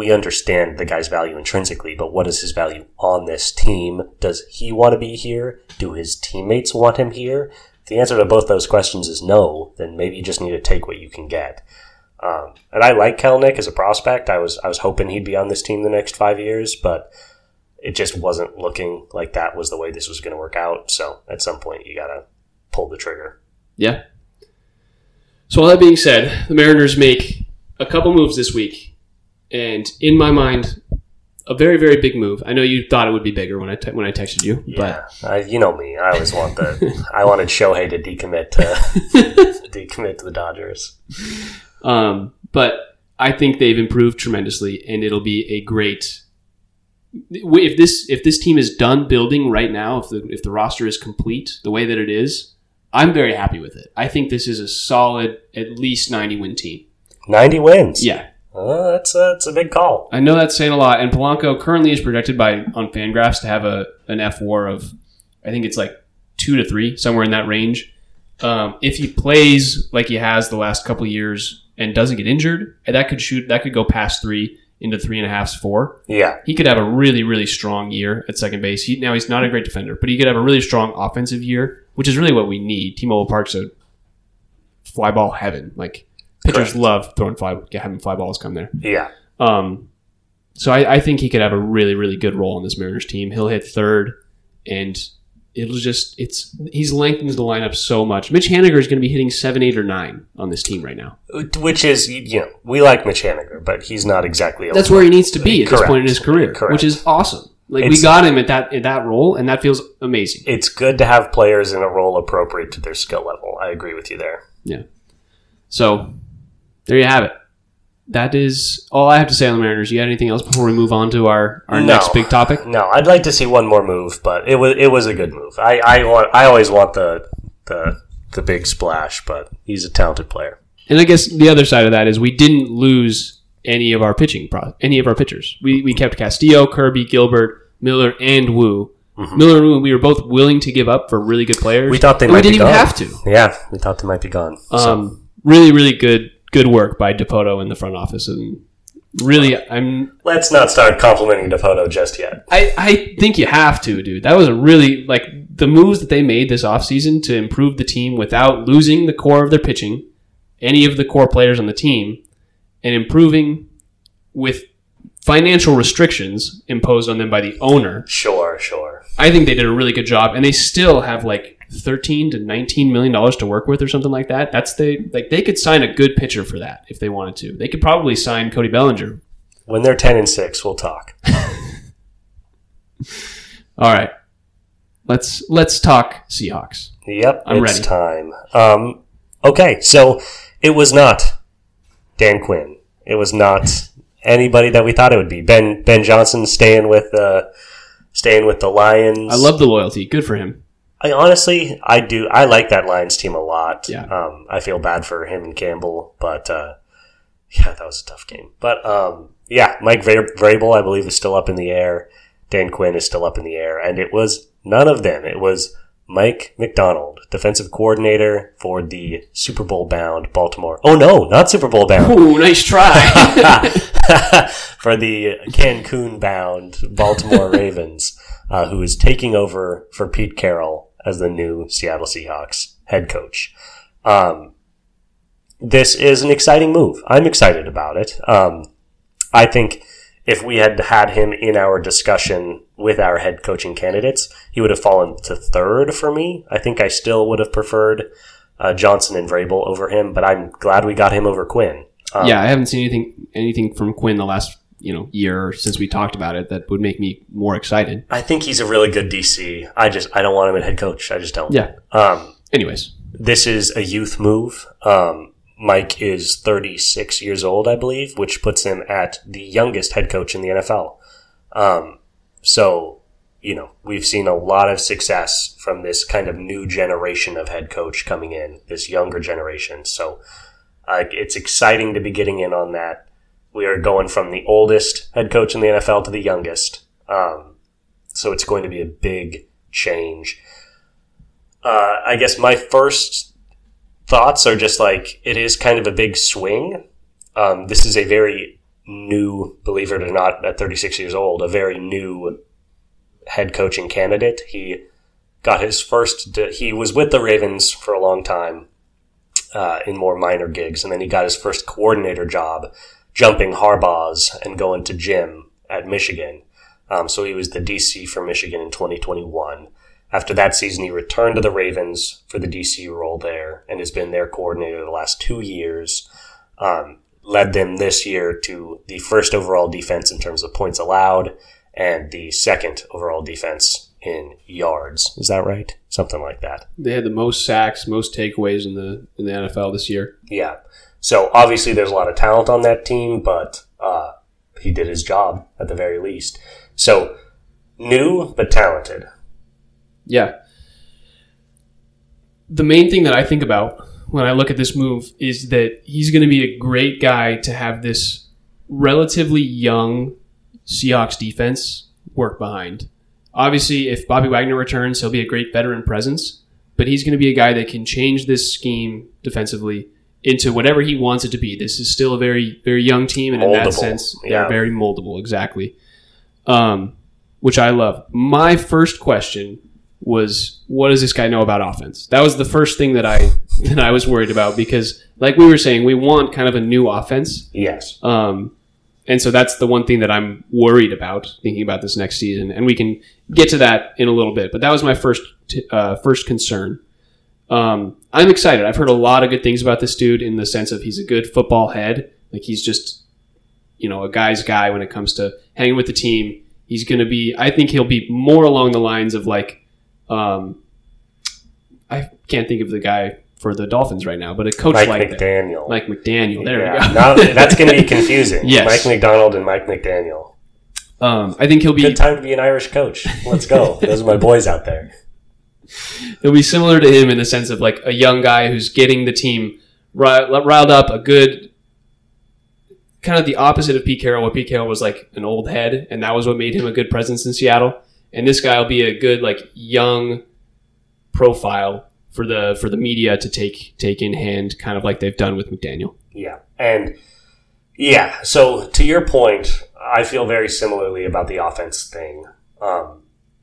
Speaker 2: we understand the guy's value intrinsically, but what is his value on this team? Does he want to be here? Do his teammates want him here? If the answer to both those questions is no, then maybe you just need to take what you can get. Um, and I like Kelenic as a prospect. I was I was hoping he'd be on this team the next five years, but it just wasn't looking like that was the way this was going to work out. So at some point, you got to pull the trigger.
Speaker 1: Yeah. So all that being said, the Mariners make a couple moves this week, and in my mind, a very very big move. I know you thought it would be bigger when I te- when I texted you,
Speaker 2: Yeah, I, you know me. I always want the. I wanted Shohei to decommit to decommit to the Dodgers.
Speaker 1: but um, but I think they've improved tremendously, and it'll be a great. If this if this team is done building right now, if the if the roster is complete the way that it is, I'm very happy with it. I think this is a solid, at least 90 win team.
Speaker 2: Ninety wins.
Speaker 1: Yeah,
Speaker 2: Uh, that's a, that's a big call.
Speaker 1: I know that's saying a lot. And Polanco currently is projected by on Fangraphs to have a an F WAR of, I think it's like two to three, somewhere in that range. Um, if he plays like he has the last couple of years and doesn't get injured, that could shoot that could go past three into three and a half, four.
Speaker 2: Yeah,
Speaker 1: He could have a really really strong year at second base. He, now he's not a great defender, but he could have a really strong offensive year, which is really what we need. T-Mobile Park's a fly ball heaven. Like pitchers
Speaker 2: Correct.
Speaker 1: love throwing fly having fly balls come there.
Speaker 2: yeah,
Speaker 1: Um, so I, I think he could have a really, really good role on this Mariners team. He'll hit third, and it'll just it's he's lengthens the lineup so much. Mitch Haniger is going to be hitting seven, eight, or nine on this team right now.
Speaker 2: which is you know we like Mitch Haniger, but he's not exactly. A
Speaker 1: That's where he needs to be at this point in his career,
Speaker 2: Correct.
Speaker 1: which is awesome. Like we got him at that at that role, and that feels amazing.
Speaker 2: It's good to have players in a role appropriate to their skill level. I agree with you there. Yeah.
Speaker 1: So there you have it. That is all I have to say on the Mariners. You got anything else before we move on to our, our
Speaker 2: No.
Speaker 1: next big topic?
Speaker 2: No, I'd like to see one more move, but it was it was a good move. I, I want I always want the the the big splash, but he's a talented player.
Speaker 1: And I guess the other side of that is we didn't lose any of our pitching, pro- any of our pitchers. We, we kept Castillo, Kirby, Gilbert, Miller, and Woo. Miller and Woo, we were both willing to give up for really good players.
Speaker 2: Mm-hmm. We thought they might
Speaker 1: we didn't
Speaker 2: be
Speaker 1: even
Speaker 2: gone.
Speaker 1: have to.
Speaker 2: Yeah, we thought they might be gone. So,
Speaker 1: Um, really, really good good work by Dipoto in the front office, and really, I'm
Speaker 2: let's not start complimenting Dipoto just yet.
Speaker 1: I, I think you have to, dude. That was a really like the moves that they made this offseason to improve the team without losing the core of their pitching, any of the core players on the team, and improving with financial restrictions imposed on them by the owner.
Speaker 2: Sure, sure.
Speaker 1: I think they did a really good job, and they still have like thirteen to nineteen million dollars to work with, or something like that. That's they like they could sign a good pitcher for that if they wanted to. They could probably sign Cody Bellinger.
Speaker 2: When they're ten and six, we'll talk.
Speaker 1: All right, let's let's talk Seahawks.
Speaker 2: Yep,
Speaker 1: I'm
Speaker 2: it's
Speaker 1: ready.
Speaker 2: time. Um, okay, so it was not Dan Quinn. It was not anybody that we thought it would be. Ben Ben Johnson staying with uh, staying with the Lions.
Speaker 1: I love the loyalty. Good for him.
Speaker 2: I honestly, I do. I like that Lions team a lot.
Speaker 1: Yeah.
Speaker 2: Um, I feel bad for him and Campbell, but uh, yeah, that was a tough game. But um, yeah, Mike Vra- Vrabel, I believe, is still up in the air. Dan Quinn is still up in the air, and it was none of them. It was Mike Macdonald, defensive coordinator for the Super Bowl bound Baltimore. Oh no, not Super Bowl bound.
Speaker 1: Ooh, nice try.
Speaker 2: for the Cancun bound Baltimore Ravens, uh, who is taking over for Pete Carroll as the new Seattle Seahawks head coach. Um, this is an exciting move. I'm excited about it. Um, I think if we had had him in our discussion with our head coaching candidates, he would have fallen to third for me. I think I still would have preferred uh, Johnson and Vrabel over him, but I'm glad we got him over Quinn. Um,
Speaker 1: yeah, I haven't seen anything anything from Quinn the last you know year since we talked about it that would make me more excited.
Speaker 2: I think he's a really good DC. I just I don't want him at head coach. I just don't.
Speaker 1: Yeah.
Speaker 2: Um,
Speaker 1: Anyways,
Speaker 2: this is a youth move. Um, Mike is 36 years old, I believe, which puts him at the youngest head coach in the NFL. Um, so, you know, we've seen a lot of success from this kind of new generation of head coach coming in, this younger generation. So, uh, it's exciting to be getting in on that. We are going from the oldest head coach in the NFL to the youngest. Um, so it's going to be a big change. Uh, I guess my first thoughts are just like it is kind of a big swing. Um, this is a very new, believe it or not, at 36 years old, a very new head coaching candidate. He got his first. He was with the Ravens for a long time uh, in more minor gigs, and then he got his first coordinator job, jumping Harbaugh's and going to Jim at Michigan. Um, so he was the DC for Michigan in 2021. After that season, he returned to the Ravens for the DC role there and has been their coordinator the last two years. Um, led them this year to the first overall defense in terms of points allowed and the second overall defense in yards. Is that right? Something like that.
Speaker 1: They had the most sacks, most takeaways in the in the NFL this year.
Speaker 2: Yeah. So obviously there's a lot of talent on that team, but uh, he did his job at the very least. So new but talented.
Speaker 1: Yeah. The main thing that I think about when I look at this move is that he's going to be a great guy to have this relatively young Seahawks defense work behind. Obviously, if Bobby Wagner returns, he'll be a great veteran presence, but he's going to be a guy that can change this scheme defensively into whatever he wants it to be. This is still a very, very young team, and in that sense,
Speaker 2: yeah.
Speaker 1: they're very moldable. Exactly, um, which I love. My first question was, "What does this guy know about offense?" That was the first thing that I that I was worried about because, like we were saying, we want kind of a new offense.
Speaker 2: Yes.
Speaker 1: Um, and so that's the one thing that I'm worried about thinking about this next season, and we can get to that in a little bit. But that was my first t- uh, first concern. Um, I'm excited. I've heard a lot of good things about this dude in the sense of he's a good football head. Like he's just, you know, a guy's guy when it comes to hanging with the team. He's going to be. I think he'll be more along the lines of like, um, I can't think of the guy for the Dolphins right now, but a coach
Speaker 2: Mike
Speaker 1: like that.
Speaker 2: McDaniel.
Speaker 1: Mike McDaniel. There
Speaker 2: yeah.
Speaker 1: we go.
Speaker 2: now, that's going to be confusing.
Speaker 1: Yes.
Speaker 2: Mike Macdonald and Mike McDaniel.
Speaker 1: um, I think he'll be
Speaker 2: Good time to be an Irish coach. Let's go. Those are my boys out there.
Speaker 1: It'll be similar to him in the sense of like a young guy who's getting the team riled up, a good kind of the opposite of Pete Carroll, where Pete Carroll was like an old head, and that was what made him a good presence in Seattle. And this guy will be a good like young profile for the for the media to take take in hand, kind of like they've done with McDaniel.
Speaker 2: Yeah. And yeah, so to your point, I feel very similarly about the offense thing. Um,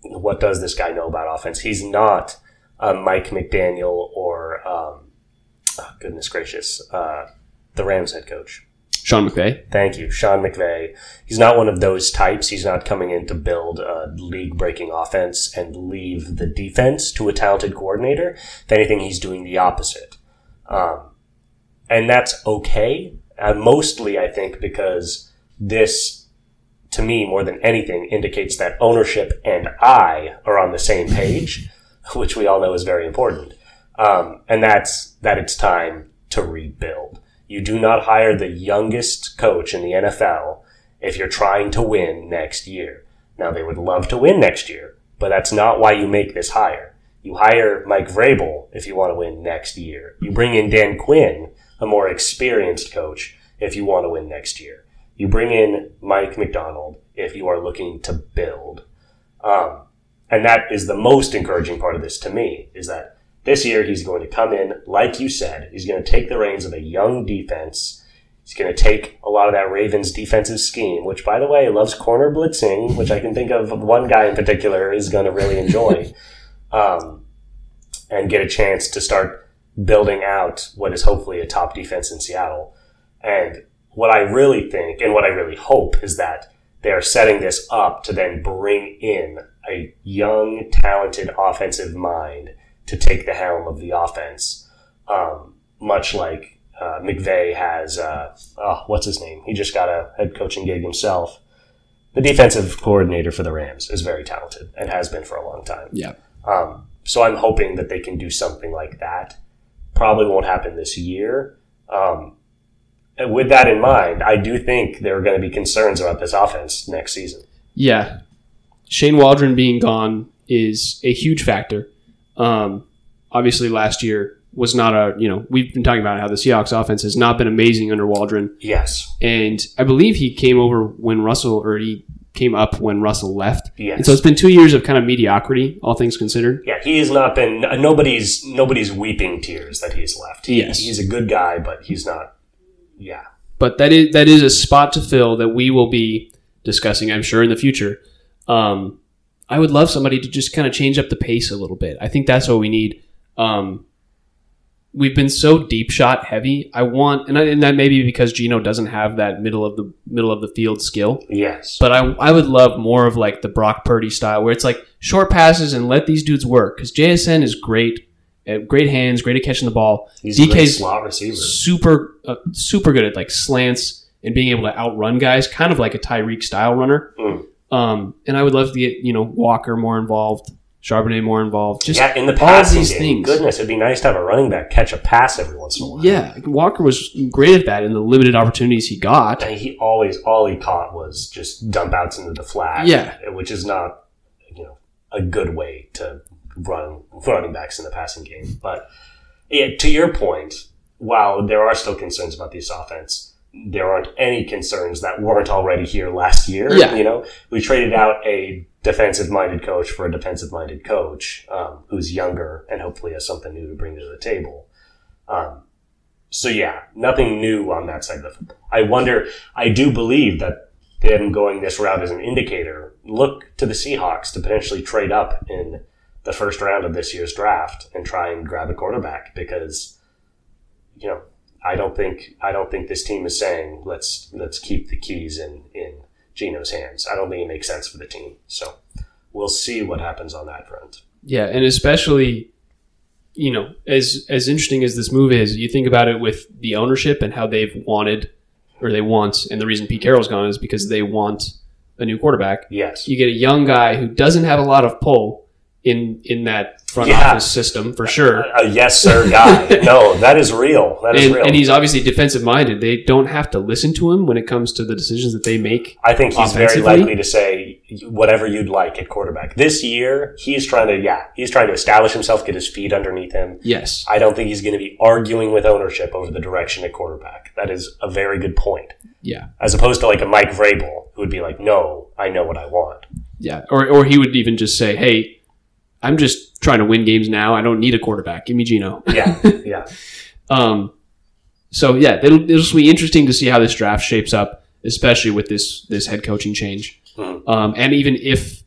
Speaker 2: what does this guy know about offense? He's not uh, Mike McDaniel or, um, oh, goodness gracious, uh, the Rams head coach.
Speaker 1: Sean McVay.
Speaker 2: Thank you, Sean McVay. He's not one of those types. He's not coming in to build a league breaking offense and leave the defense to a talented coordinator. If anything, he's doing the opposite. Um, and that's okay. Uh, mostly, I think, because this, to me, more than anything, indicates that ownership and I are on the same page, which we all know is very important. Um, and that's that it's time to rebuild. You do not hire the youngest coach in the NFL if you're trying to win next year. Now, they would love to win next year, but that's not why you make this hire. You hire Mike Vrabel if you want to win next year. You bring in Dan Quinn, a more experienced coach, if you want to win next year. You bring in Mike Macdonald if you are looking to build. Um, and that is the most encouraging part of this to me is that this year he's going to come in, like you said, he's going to take the reins of a young defense. He's going to take a lot of that Ravens defensive scheme, which by the way loves corner blitzing, which I can think of one guy in particular is going to really enjoy, um, and get a chance to start building out what is hopefully a top defense in Seattle. And what I really think and what I really hope is that they are setting this up to then bring in a young, talented offensive mind to take the helm of the offense, um, much like uh, McVay has. Uh, oh, what's his name? He just got a head coaching gig himself. The defensive coordinator for the Rams is very talented and has been for a long time.
Speaker 1: Yeah.
Speaker 2: Um, so I'm hoping that they can do something like that. Probably won't happen this year, Um, with that in mind, I do think there are going to be concerns about this offense next season.
Speaker 1: Yeah. Shane Waldron being gone is a huge factor. Um, obviously, last year was not a, you know, we've been talking about how the Seahawks offense has not been amazing under Waldron.
Speaker 2: Yes.
Speaker 1: And I believe he came over when Russell, or he came up when Russell left.
Speaker 2: Yes.
Speaker 1: And so it's been two years of kind of mediocrity, all things considered.
Speaker 2: Yeah, he has not been nobody's nobody's weeping tears that he's left. He,
Speaker 1: Yes.
Speaker 2: he's a good guy, but he's not. Yeah,
Speaker 1: but that is that is a spot to fill that we will be discussing, I'm sure, in the future. Um, I would love somebody to just kind of change up the pace a little bit. I think that's what we need. Um, we've been so deep shot heavy. I want, and, I, and that may be because Geno doesn't have that middle of the middle of the field skill.
Speaker 2: yes,
Speaker 1: But I, I would love more of like the Brock Purdy style, where it's like short passes and let these dudes work. Because JSN is great, at great hands, great at catching the ball.
Speaker 2: he's a
Speaker 1: DK's
Speaker 2: slot receiver.
Speaker 1: super uh, super good at like slants and being able to outrun guys, kind of like a Tyreek style runner.
Speaker 2: Mm.
Speaker 1: Um, and I would love to get you know Walker more involved, Charbonnet more involved. Just
Speaker 2: yeah, in the
Speaker 1: all
Speaker 2: passing
Speaker 1: these
Speaker 2: game,
Speaker 1: things.
Speaker 2: goodness, it'd be nice to have a running back catch a pass every once in a while.
Speaker 1: yeah, Walker was great at that in the limited opportunities he got.
Speaker 2: and he always all he caught was just dump outs into the flat.
Speaker 1: Yeah.
Speaker 2: which is not you know a good way to run running backs in the passing game. But yeah, to your point, while there are still concerns about this offense, there aren't any concerns that weren't already here last year.
Speaker 1: Yeah.
Speaker 2: You know, we traded out a defensive minded coach for a defensive minded coach um, who's younger and hopefully has something new to bring to the table. Um, so yeah, nothing new on that side of the football. I wonder. I do believe that them going this route is an indicator. Look to the Seahawks to potentially trade up in the first round of this year's draft and try and grab a quarterback because you know I don't think I don't think this team is saying let's let's keep the keys in in Geno's hands. I don't think it makes sense for the team. So we'll see what happens on that front.
Speaker 1: Yeah, and especially, you know, as as interesting as this move is, you think about it with the ownership and how they've wanted or they want, and the reason Pete Carroll's gone is because they want a new quarterback.
Speaker 2: Yes.
Speaker 1: You get a young guy who doesn't have a lot of pull in in that front
Speaker 2: Yeah.
Speaker 1: office system for uh, sure.
Speaker 2: A yes sir guy. no, that is real. That is
Speaker 1: And,
Speaker 2: real.
Speaker 1: and he's obviously defensive minded. They don't have to listen to him when it comes to the decisions that they make.
Speaker 2: I think he's very likely to say whatever you'd like at quarterback. This year, he's trying to, yeah, he's trying to establish himself, get his feet underneath him.
Speaker 1: Yes.
Speaker 2: I don't think he's going to be arguing with ownership over the direction at quarterback. That is a very good point.
Speaker 1: Yeah.
Speaker 2: As opposed to like a Mike Vrabel who would be like, no, I know what I want.
Speaker 1: Yeah. Or or he would even just say, "Hey, I'm just trying to win games now. I don't need a quarterback. Give me Geno."
Speaker 2: Yeah, yeah.
Speaker 1: Um, so yeah, it'll, it'll just be interesting to see how this draft shapes up, especially with this this head coaching change.
Speaker 2: Mhm.
Speaker 1: Um, and even if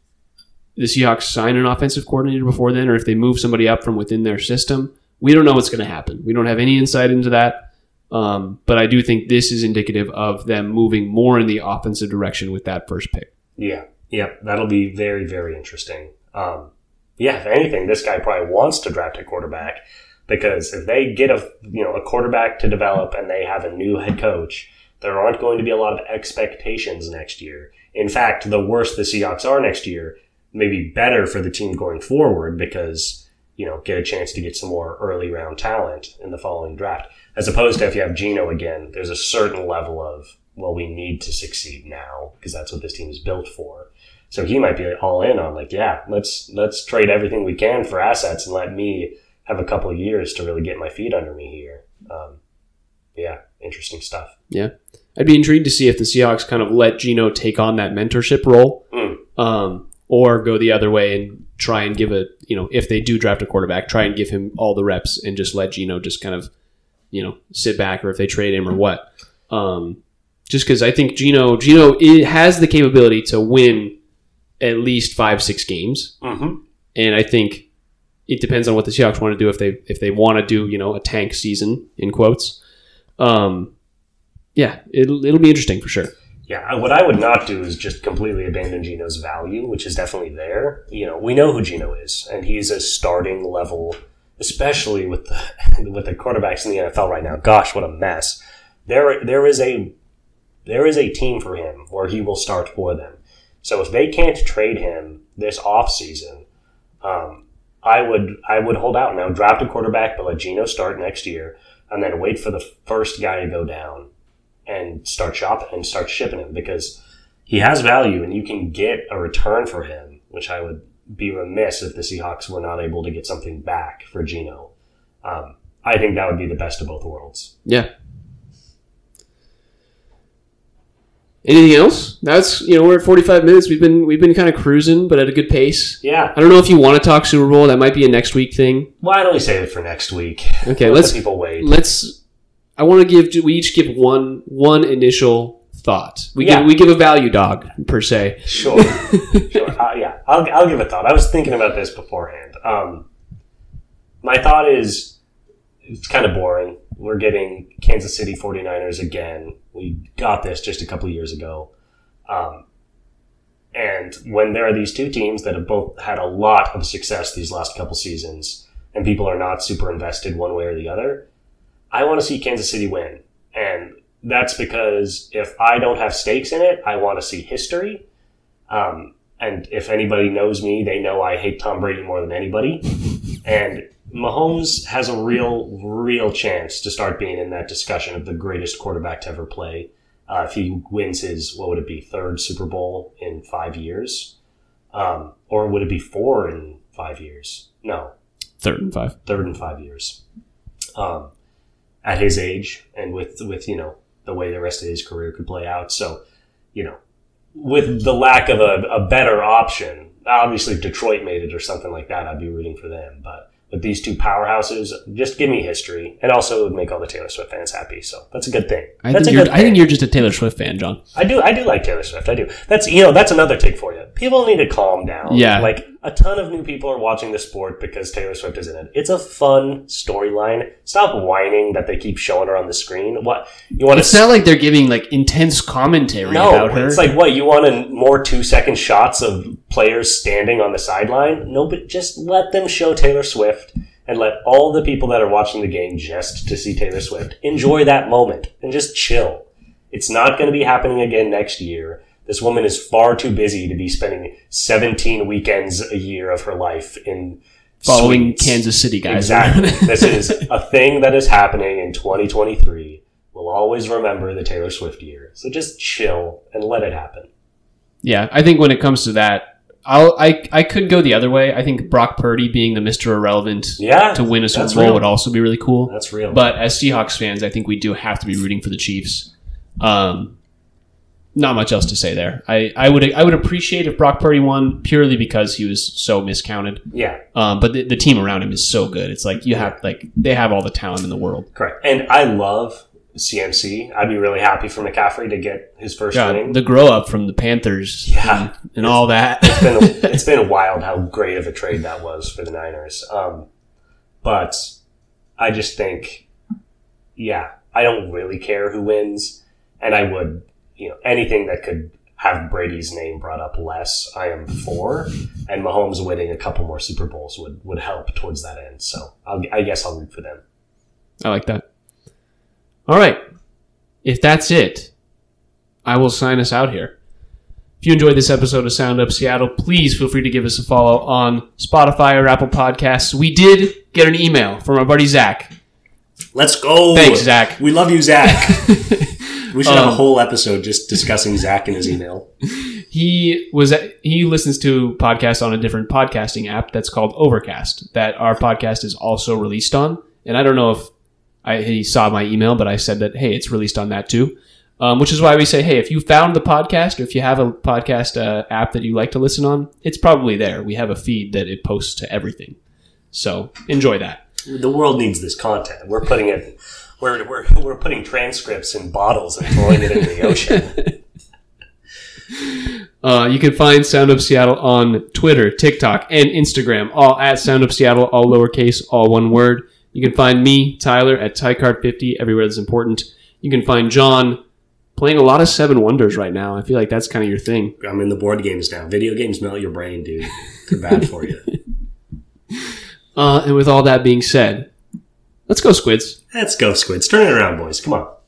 Speaker 1: the Seahawks sign an offensive coordinator before then, or if they move somebody up from within their system, we don't know what's going to happen. We don't have any insight into that. Um, but I do think this is indicative of them moving more in the offensive direction with that first pick.
Speaker 2: Yeah, yeah, that'll be very, very interesting. Um, yeah, if anything, this guy probably wants to draft a quarterback because if they get a you know a quarterback to develop and they have a new head coach, there aren't going to be a lot of expectations next year. In fact, the worse the Seahawks are next year, maybe better for the team going forward because you know get a chance to get some more early round talent in the following draft, as opposed to if you have Geno again. There's a certain level of well, we need to succeed now because that's what this team is built for. So he might be all in on like, yeah, let's let's trade everything we can for assets and let me have a couple of years to really get my feet under me here. Um, yeah, interesting stuff.
Speaker 1: Yeah, I'd be intrigued to see if the Seahawks kind of let Geno take on that mentorship role,
Speaker 2: Mm.
Speaker 1: um, or go the other way and try and give a you know if they do draft a quarterback, try and give him all the reps and just let Geno just kind of you know sit back, or if they trade him or what. Um, just because I think Geno Geno has the capability to win at least five six games,
Speaker 2: Mm-hmm.
Speaker 1: and I think it depends on what the Seahawks want to do if they if they want to do you know a tank season in quotes. Um, yeah, it'll it'll be interesting for sure.
Speaker 2: Yeah, what I would not do is just completely abandon Geno's value, which is definitely there. You know, we know who Gino is, and he's a starting level, especially with the with the quarterbacks in the NFL right now. Gosh, what a mess! There, there is a there is a team for him where he will start for them. So if they can't trade him this offseason, um, I would I would hold out now. Draft a quarterback, but let Geno start next year. and then wait for the first guy to go down and start shopping and start shipping him because he has value and you can get a return for him, which I would be remiss if the Seahawks were not able to get something back for Geno. Um, I think that would be the best of both worlds.
Speaker 1: Yeah. Anything else? That's you know we're at forty five minutes. We've been we've been kind of cruising, but at a good pace.
Speaker 2: Yeah.
Speaker 1: I don't know if you want to talk Super Bowl. That might be a next week thing.
Speaker 2: Why don't we save it for next week?
Speaker 1: Okay,
Speaker 2: Let
Speaker 1: let's
Speaker 2: people wait.
Speaker 1: let's. I want to give. do We each give one one initial thought. We
Speaker 2: Yeah.
Speaker 1: give we give a value dog per se.
Speaker 2: Sure, sure. Uh, yeah, I'll, I'll give a thought. I was thinking about this beforehand. Um, my thought is it's kind of boring. We're getting Kansas City 49ers again. We got this just a couple years ago. Um, and when there are these two teams that have both had a lot of success these last couple seasons, and people are not super invested one way or the other, I want to see Kansas City win. And that's because if I don't have stakes in it, I want to see history. Um, and if anybody knows me, they know I hate Tom Brady more than anybody. And Mahomes has a real, real chance to start being in that discussion of the greatest quarterback to ever play. Uh, if he wins his, what would it be, third Super Bowl in five years? Um, or would it be four in five years? No,
Speaker 1: Third and five.
Speaker 2: third in five years. Um, at his age and with, with, you know, the way the rest of his career could play out. So, you know, with the lack of a, a better option, obviously if Detroit made it or something like that, I'd be rooting for them. But with these two powerhouses, just give me history. And also it would make all the Taylor Swift fans happy. So that's a good thing.
Speaker 1: I
Speaker 2: that's
Speaker 1: think
Speaker 2: a
Speaker 1: you're.
Speaker 2: good
Speaker 1: I think you're just a Taylor Swift fan, John.
Speaker 2: I do. I do like Taylor Swift. I do. That's you know that's another take for you. People need to calm down.
Speaker 1: Yeah.
Speaker 2: like a ton of new people are watching the sport because Taylor Swift is in it. It's a fun storyline. Stop whining that they keep showing her on the screen. What you want
Speaker 1: It's
Speaker 2: to?
Speaker 1: not like they're giving like intense commentary
Speaker 2: No,
Speaker 1: about her.
Speaker 2: it's like what you want more two second shots of players standing on the sideline. No, but just let them show Taylor Swift and let all the people that are watching the game just to see Taylor Swift enjoy that moment and just chill. It's not going to be happening again next year. This woman is far too busy to be spending 17 weekends a year of her life in
Speaker 1: following
Speaker 2: suites.
Speaker 1: Kansas City guys.
Speaker 2: Exactly. this is a thing that is happening in 2023. We'll always remember the Taylor Swift year. So just chill and let it happen.
Speaker 1: Yeah, I think when it comes to that, I'll I I could go the other way. I think Brock Purdy being the Mister Irrelevant
Speaker 2: Yeah.
Speaker 1: to win a Super Bowl
Speaker 2: real.
Speaker 1: would also be really cool.
Speaker 2: That's real.
Speaker 1: But as Seahawks fans, I think we do have to be rooting for the Chiefs. Um, not much else to say there. I, I would I would appreciate if Brock Purdy won purely because he was so miscounted.
Speaker 2: yeah,
Speaker 1: Um, but the, the team around him is so good. It's like you have like they have all the talent in the world.
Speaker 2: correct. And I love CMC. I'd be really happy for McCaffrey to get his first
Speaker 1: God,
Speaker 2: ring.
Speaker 1: the grow up from the Panthers
Speaker 2: Yeah.
Speaker 1: and, and all that.
Speaker 2: it's been it's been wild how great of a trade that was for the Niners. Um, but I just think, yeah, I don't really care who wins, and I would, you know, anything that could have Brady's name brought up less, I am for, and Mahomes winning a couple more Super Bowls would would help towards that end. So I'll, I guess I'll root for them.
Speaker 1: I like that. All right. If that's it, I will sign us out here. If you enjoyed this episode of Sound Up Seattle, please feel free to give us a follow on Spotify or Apple Podcasts. We did get an email from our buddy Zach.
Speaker 2: Let's go.
Speaker 1: Thanks, Zach.
Speaker 2: We love you, Zach. we should have a
Speaker 1: Um,
Speaker 2: whole episode just discussing Zach and his email.
Speaker 1: He was he listens to podcasts on a different podcasting app that's called Overcast that our podcast is also released on. And I don't know if I, he saw my email, but I said that hey, it's released on that too. Um, which is why we say, hey, if you found the podcast or if you have a podcast uh, app that you like to listen on, it's probably there. We have a feed that it posts to everything. So enjoy that.
Speaker 2: The world needs this content. We're putting it. We're, we're, we're putting transcripts in bottles and throwing it into the ocean.
Speaker 1: Uh, you can find Sound Up Seattle on Twitter, TikTok, and Instagram, all at Sound Up Seattle, all lowercase, all one word. You can find me, Tyler, at TyCard50, everywhere that's important. You can find John playing a lot of Seven Wonders right now. I feel like that's kind of your thing.
Speaker 2: I'm in the board games now. Video games melt your brain, dude. They're bad for you.
Speaker 1: Uh, and with all that being said, let's go, Squids.
Speaker 2: Let's go, Squids. Turn it around, boys. Come on.